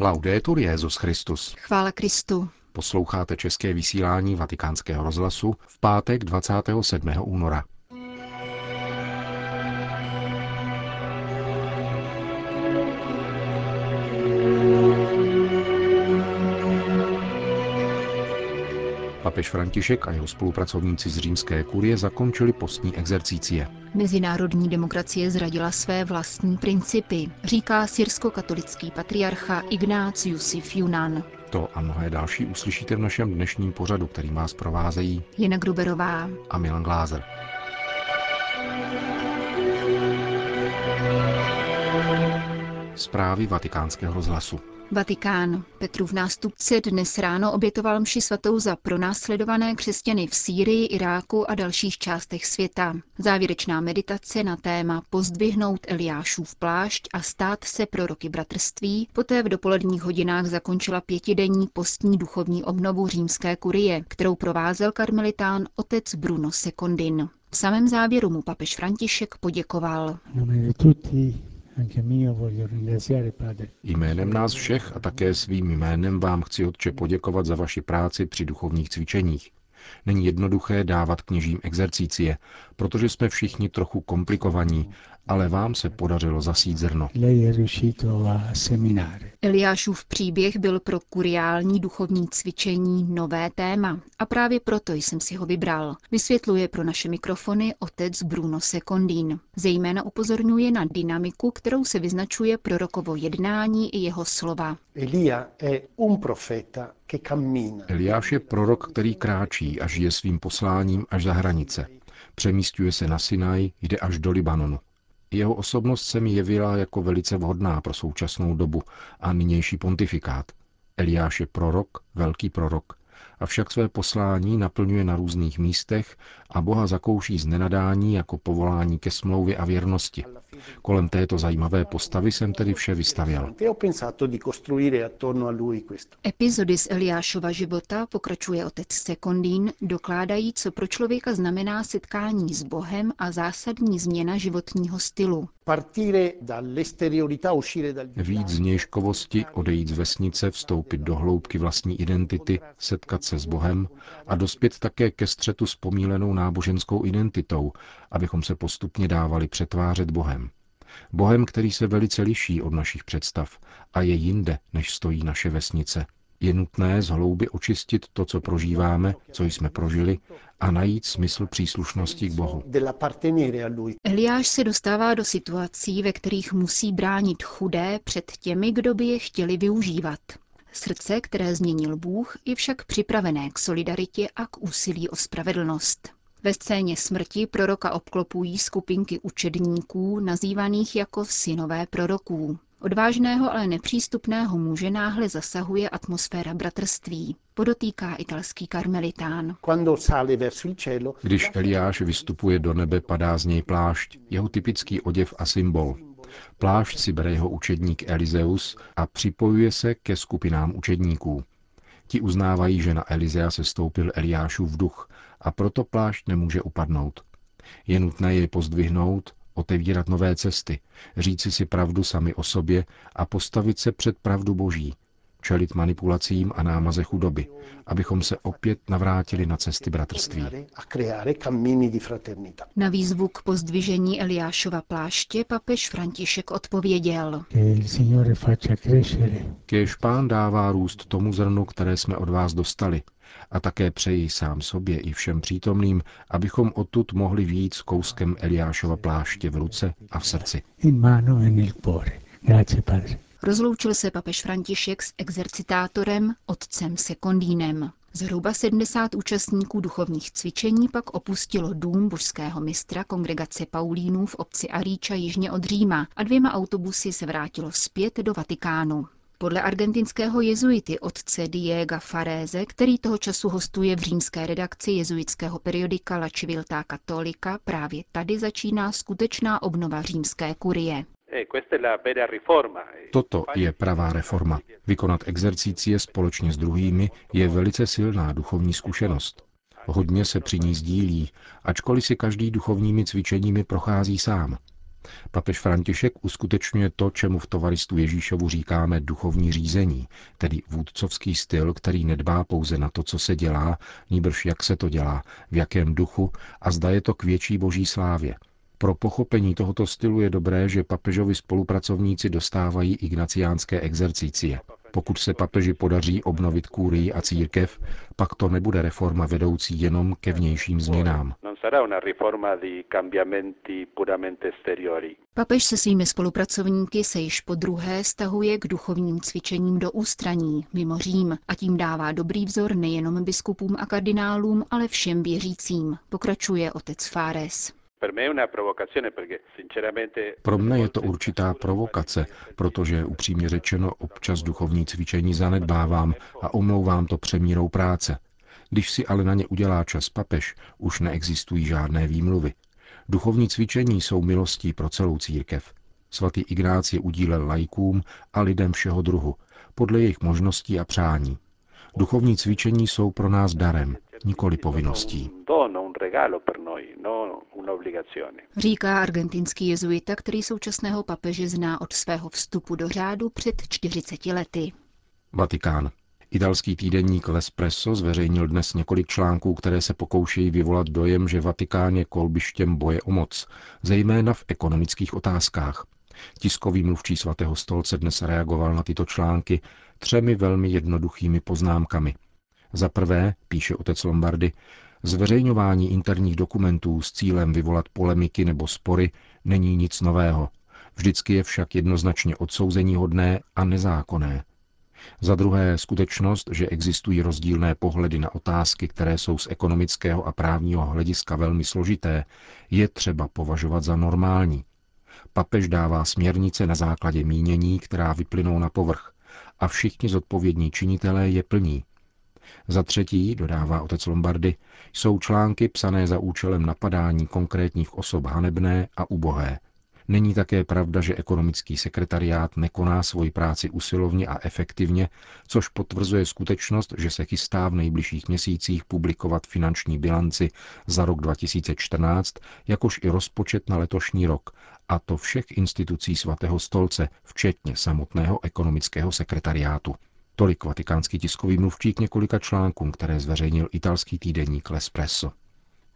Laudetur Jezus Christus. Chvála Kristu. Posloucháte české vysílání Vatikánského rozhlasu v pátek 27. února. Papež František a jeho spolupracovníci z římské kurie zakončili postní exercície. Mezinárodní demokracie zradila své vlastní principy, říká syrsko-katolický patriarcha Ignácius Junan. To a mnohé další uslyšíte v našem dnešním pořadu, který vás provázejí Jena Gruberová a Milan Glázer. Zprávy vatikánského rozhlasu. Vatikán. Petrův nástupce dnes ráno obětoval mši svatou za pronásledované křesťany v Sýrii, Iráku a dalších částech světa. Závěrečná meditace na téma Pozdvihnout Eliášův plášť a stát se pro roky bratrství poté v dopoledních hodinách zakončila pětidenní postní duchovní obnovu římské kurie, kterou provázel karmelitán otec Bruno Secondin. V samém závěru mu papež František poděkoval. Jménem nás všech a také svým jménem vám chci Otče poděkovat za vaši práci při duchovních cvičeních. Není jednoduché dávat kněžím exercície, protože jsme všichni trochu komplikovaní, ale vám se podařilo zasít zrno. Eliášův příběh byl pro kuriální duchovní cvičení nové téma a právě proto jsem si ho vybral. Vysvětluje pro naše mikrofony otec Bruno Secondín. Zejména upozorňuje na dynamiku, kterou se vyznačuje prorokovo jednání i jeho slova. Eliáš je prorok, který kráčí a žije svým posláním až za hranice. Přemístuje se na Sinaj, jde až do Libanonu. Jeho osobnost se mi jevila jako velice vhodná pro současnou dobu a nynější pontifikát. Eliáš je prorok, velký prorok, avšak své poslání naplňuje na různých místech a Boha zakouší z nenadání jako povolání ke smlouvě a věrnosti. Kolem této zajímavé postavy jsem tedy vše vystavěl. Epizody z Eliášova života, pokračuje otec Sekondín, dokládají, co pro člověka znamená setkání s Bohem a zásadní změna životního stylu. Víc z nějškovosti, odejít z vesnice, vstoupit do hloubky vlastní identity, setkat se s Bohem a dospět také ke střetu s pomílenou náboženskou identitou, abychom se postupně dávali přetvářet Bohem. Bohem, který se velice liší od našich představ a je jinde, než stojí naše vesnice. Je nutné z hlouby očistit to, co prožíváme, co jsme prožili a najít smysl příslušnosti k Bohu. Eliáš se dostává do situací, ve kterých musí bránit chudé před těmi, kdo by je chtěli využívat. Srdce, které změnil Bůh, je však připravené k solidaritě a k úsilí o spravedlnost. Ve scéně smrti proroka obklopují skupinky učedníků, nazývaných jako synové proroků. Odvážného, ale nepřístupného muže náhle zasahuje atmosféra bratrství, podotýká italský karmelitán. Když Eliáš vystupuje do nebe, padá z něj plášť, jeho typický oděv a symbol. Plášť si bere jeho učedník Elizeus a připojuje se ke skupinám učedníků. Ti uznávají, že na Elizea se stoupil Eliášův duch a proto plášť nemůže upadnout. Je nutné jej pozdvihnout, otevírat nové cesty, říci si pravdu sami o sobě a postavit se před pravdu boží, čelit manipulacím a námaze chudoby, abychom se opět navrátili na cesty bratrství. Na výzvu k pozdvižení Eliášova pláště papež František odpověděl. Kéž pán dává růst tomu zrnu, které jsme od vás dostali, a také přeji sám sobě i všem přítomným, abychom odtud mohli víc s kouskem Eliášova pláště v ruce a v srdci. Rozloučil se papež František s exercitátorem otcem Sekondínem. Zhruba 70 účastníků duchovních cvičení pak opustilo dům božského mistra kongregace Paulínů v obci Aríča jižně od Říma a dvěma autobusy se vrátilo zpět do Vatikánu. Podle argentinského jezuity otce Diego Farese, který toho času hostuje v římské redakci jezuitského periodika La Civiltà Cattolica, právě tady začíná skutečná obnova římské kurie. Toto je pravá reforma. Vykonat exercície společně s druhými je velice silná duchovní zkušenost. Hodně se při ní sdílí, ačkoliv si každý duchovními cvičeními prochází sám. Papež František uskutečňuje to, čemu v tovaristu Ježíšovu říkáme duchovní řízení, tedy vůdcovský styl, který nedbá pouze na to, co se dělá, níbrž jak se to dělá, v jakém duchu a zda je to k větší boží slávě. Pro pochopení tohoto stylu je dobré, že papežovi spolupracovníci dostávají ignaciánské exercicie. Pokud se papeži podaří obnovit kůrii a církev, pak to nebude reforma vedoucí jenom ke vnějším změnám. Papež se svými spolupracovníky se již po druhé stahuje k duchovním cvičením do ústraní, mimo Řím, a tím dává dobrý vzor nejenom biskupům a kardinálům, ale všem věřícím, pokračuje otec Fáres. Pro mne je to určitá provokace, protože upřímně řečeno občas duchovní cvičení zanedbávám a omlouvám to přemírou práce. Když si ale na ně udělá čas papež, už neexistují žádné výmluvy. Duchovní cvičení jsou milostí pro celou církev. Svatý Ignác je udílel lajkům a lidem všeho druhu, podle jejich možností a přání. Duchovní cvičení jsou pro nás darem, nikoli povinností. Říká argentinský jezuita, který současného papeže zná od svého vstupu do řádu před 40 lety. Vatikán. Italský týdenník L'Espresso zveřejnil dnes několik článků, které se pokoušejí vyvolat dojem, že Vatikán je kolbištěm boje o moc, zejména v ekonomických otázkách. Tiskový mluvčí svatého stolce dnes reagoval na tyto články třemi velmi jednoduchými poznámkami. Za prvé, píše otec Lombardy, zveřejňování interních dokumentů s cílem vyvolat polemiky nebo spory není nic nového. Vždycky je však jednoznačně odsouzení hodné a nezákonné. Za druhé skutečnost, že existují rozdílné pohledy na otázky, které jsou z ekonomického a právního hlediska velmi složité, je třeba považovat za normální. Papež dává směrnice na základě mínění, která vyplynou na povrch, a všichni zodpovědní činitelé je plní. Za třetí, dodává otec Lombardy, jsou články psané za účelem napadání konkrétních osob hanebné a ubohé. Není také pravda, že ekonomický sekretariát nekoná svoji práci usilovně a efektivně, což potvrzuje skutečnost, že se chystá v nejbližších měsících publikovat finanční bilanci za rok 2014, jakož i rozpočet na letošní rok, a to všech institucí svatého stolce, včetně samotného ekonomického sekretariátu. Tolik vatikánský tiskový mluvčí k několika článkům, které zveřejnil italský týdeník L'Espresso.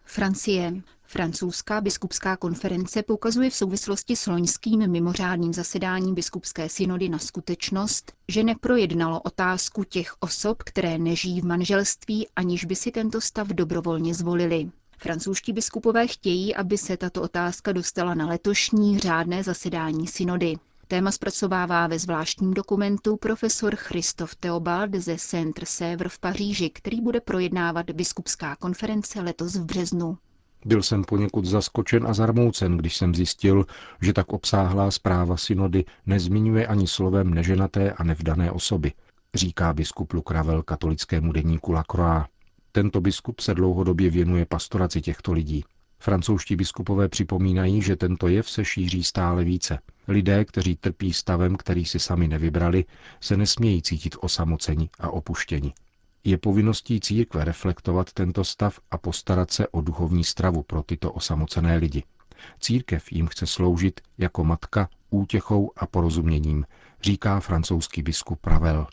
Francie. Francouzská biskupská konference poukazuje v souvislosti s loňským mimořádným zasedáním biskupské synody na skutečnost, že neprojednalo otázku těch osob, které nežijí v manželství, aniž by si tento stav dobrovolně zvolili. Francouzští biskupové chtějí, aby se tato otázka dostala na letošní řádné zasedání synody. Téma zpracovává ve zvláštním dokumentu profesor Christophe Theobald ze Centre Sèvres v Paříži, který bude projednávat biskupská konference letos v březnu. Byl jsem poněkud zaskočen a zarmoucen, když jsem zjistil, že tak obsáhlá zpráva synody nezmiňuje ani slovem neženaté a nevdané osoby, říká biskup Lukravel katolickému deníku La Croix. Tento biskup se dlouhodobě věnuje pastoraci těchto lidí. Francouzští biskupové připomínají, že tento jev se šíří stále více. Lidé, kteří trpí stavem, který si sami nevybrali, se nesmějí cítit osamoceni a opuštěni. Je povinností církve reflektovat tento stav a postarat se o duchovní stravu pro tyto osamocené lidi. Církev jim chce sloužit jako matka útěchou a porozuměním, říká francouzský biskup Pravel.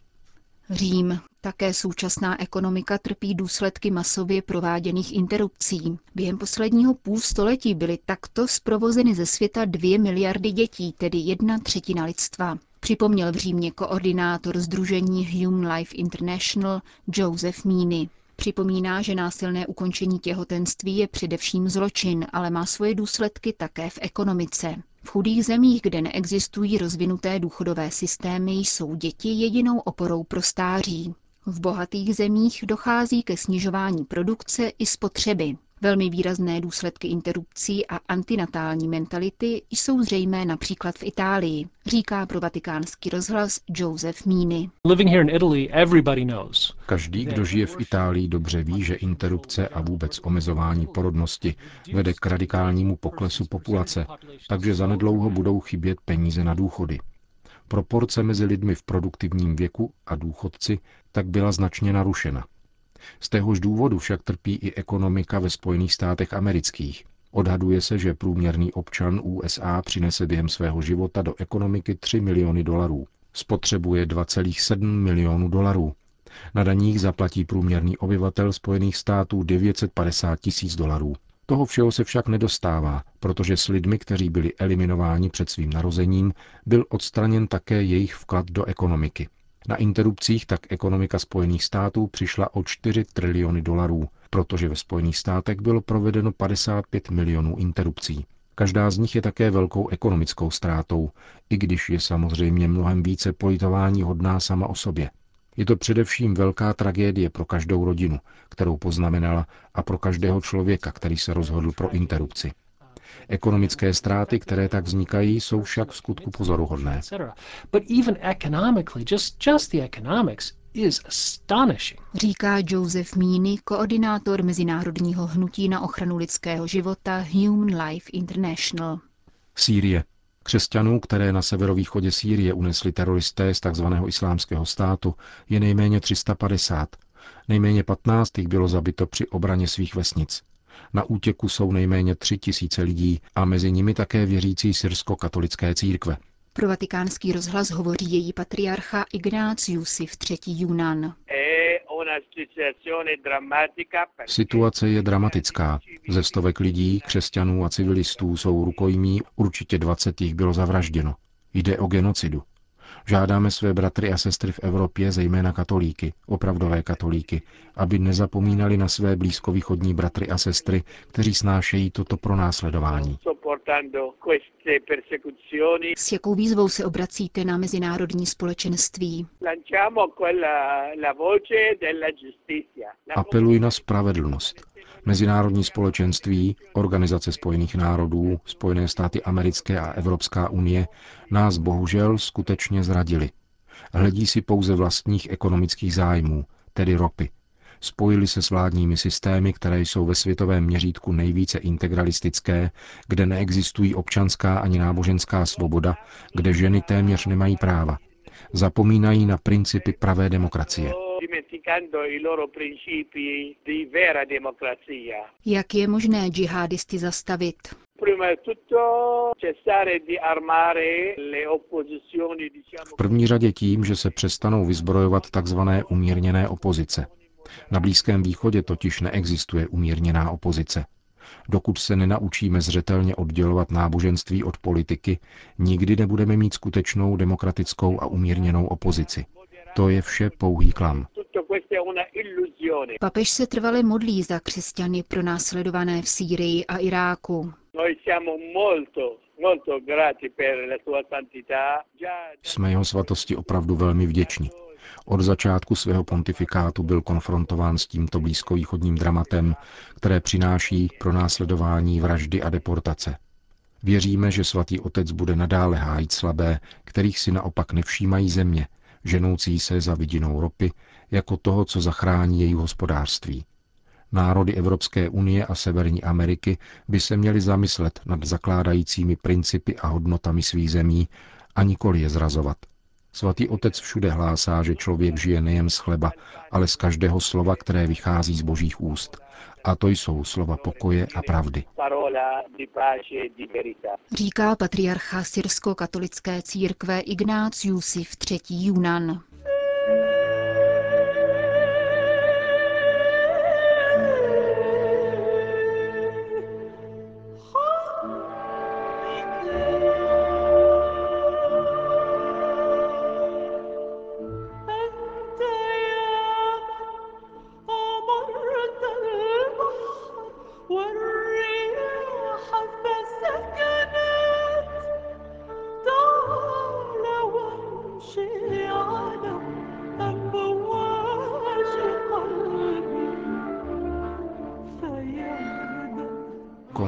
Řím. Také současná ekonomika trpí důsledky masově prováděných interrupcí. Během posledního půl století byly takto zprovozeny ze světa dvě miliardy dětí, tedy jedna třetina lidstva. Připomněl v Římě koordinátor Združení Human Life International Joseph Meany. Připomíná, že násilné ukončení těhotenství je především zločin, ale má svoje důsledky také v ekonomice. V chudých zemích, kde neexistují rozvinuté důchodové systémy, jsou děti jedinou oporou pro stáří. V bohatých zemích dochází ke snižování produkce i spotřeby. Velmi výrazné důsledky interrupcí a antinatální mentality jsou zřejmé například v Itálii, říká pro vatikánský rozhlas Joseph Mini. Každý, kdo žije v Itálii, dobře ví, že interrupce a vůbec omezování porodnosti vede k radikálnímu poklesu populace, takže zanedlouho budou chybět peníze na důchody. Proporce mezi lidmi v produktivním věku a důchodci tak byla značně narušena. Z téhož důvodu však trpí i ekonomika ve Spojených státech amerických. Odhaduje se, že průměrný občan USA přinese během svého života do ekonomiky 3 miliony dolarů. Spotřebuje 2,7 milionů dolarů. Na daních zaplatí průměrný obyvatel Spojených států 950 tisíc dolarů. Toho všeho se však nedostává, protože s lidmi, kteří byli eliminováni před svým narozením, byl odstraněn také jejich vklad do ekonomiky. Na interrupcích tak ekonomika Spojených států přišla o 4 triliony dolarů, protože ve Spojených státech bylo provedeno 55 milionů interrupcí. Každá z nich je také velkou ekonomickou ztrátou, i když je samozřejmě mnohem více politování hodná sama o sobě. Je to především velká tragédie pro každou rodinu, kterou poznamenala, a pro každého člověka, který se rozhodl pro interrupci. Ekonomické ztráty, které tak vznikají, jsou však v skutku pozoruhodné. Říká Joseph Meany, koordinátor Mezinárodního hnutí na ochranu lidského života Human Life International. Sýrie. Křesťanů, které na severovýchodě Sýrie unesli teroristé z tzv. islámského státu, je nejméně 350. Nejméně 15 jich bylo zabito při obraně svých vesnic. Na útěku jsou nejméně tři tisíce lidí a mezi nimi také věřící syrsko-katolické církve. Pro vatikánský rozhlas hovoří její patriarcha Ignácius v třetí Junan. Situace je dramatická. Ze stovek lidí, křesťanů a civilistů jsou rukojmí, určitě 20 jich bylo zavražděno. Jde o genocidu. Žádáme své bratry a sestry v Evropě, zejména katolíky, opravdové katolíky, aby nezapomínali na své blízkovýchodní bratry a sestry, kteří snášejí toto pronásledování. S jakou výzvou se obracíte na mezinárodní společenství? Apeluji na spravedlnost. Mezinárodní společenství, Organizace spojených národů, Spojené státy americké a Evropská unie nás bohužel skutečně zradili. Hledí si pouze vlastních ekonomických zájmů, tedy ropy. Spojili se s vládními systémy, které jsou ve světovém měřítku nejvíce integralistické, kde neexistují občanská ani náboženská svoboda, kde ženy téměř nemají práva. Zapomínají na principy pravé demokracie dimenticando i loro principi di vera democrazia. Jak je možné džihadisty zastavit? V první řadě tím, že se přestanou vyzbrojovat tzv. umírněné opozice. Na Blízkém východě totiž neexistuje umírněná opozice. Dokud se nenaučíme zřetelně oddělovat náboženství od politiky, nikdy nebudeme mít skutečnou demokratickou a umírněnou opozici. To je vše pouhý klam. Papež se trvale modlí za křesťany pro následované v Sýrii a Iráku. Jsme jeho svatosti opravdu velmi vděční. Od začátku svého pontifikátu byl konfrontován s tímto blízkovýchodním dramatem, které přináší pro následování vraždy a deportace. Věříme, že svatý otec bude nadále hájit slabé, kterých si naopak nevšímají země, ženoucí se za vidinou ropy, jako toho, co zachrání její hospodářství. Národy Evropské unie a Severní Ameriky by se měly zamyslet nad zakládajícími principy a hodnotami svých zemí a nikoli je zrazovat. Svatý otec všude hlásá, že člověk žije nejen z chleba, ale z každého slova, které vychází z božích úst. A to jsou slova pokoje a pravdy. Říká patriarcha syrsko-katolické církve Ignácius v třetí Junan.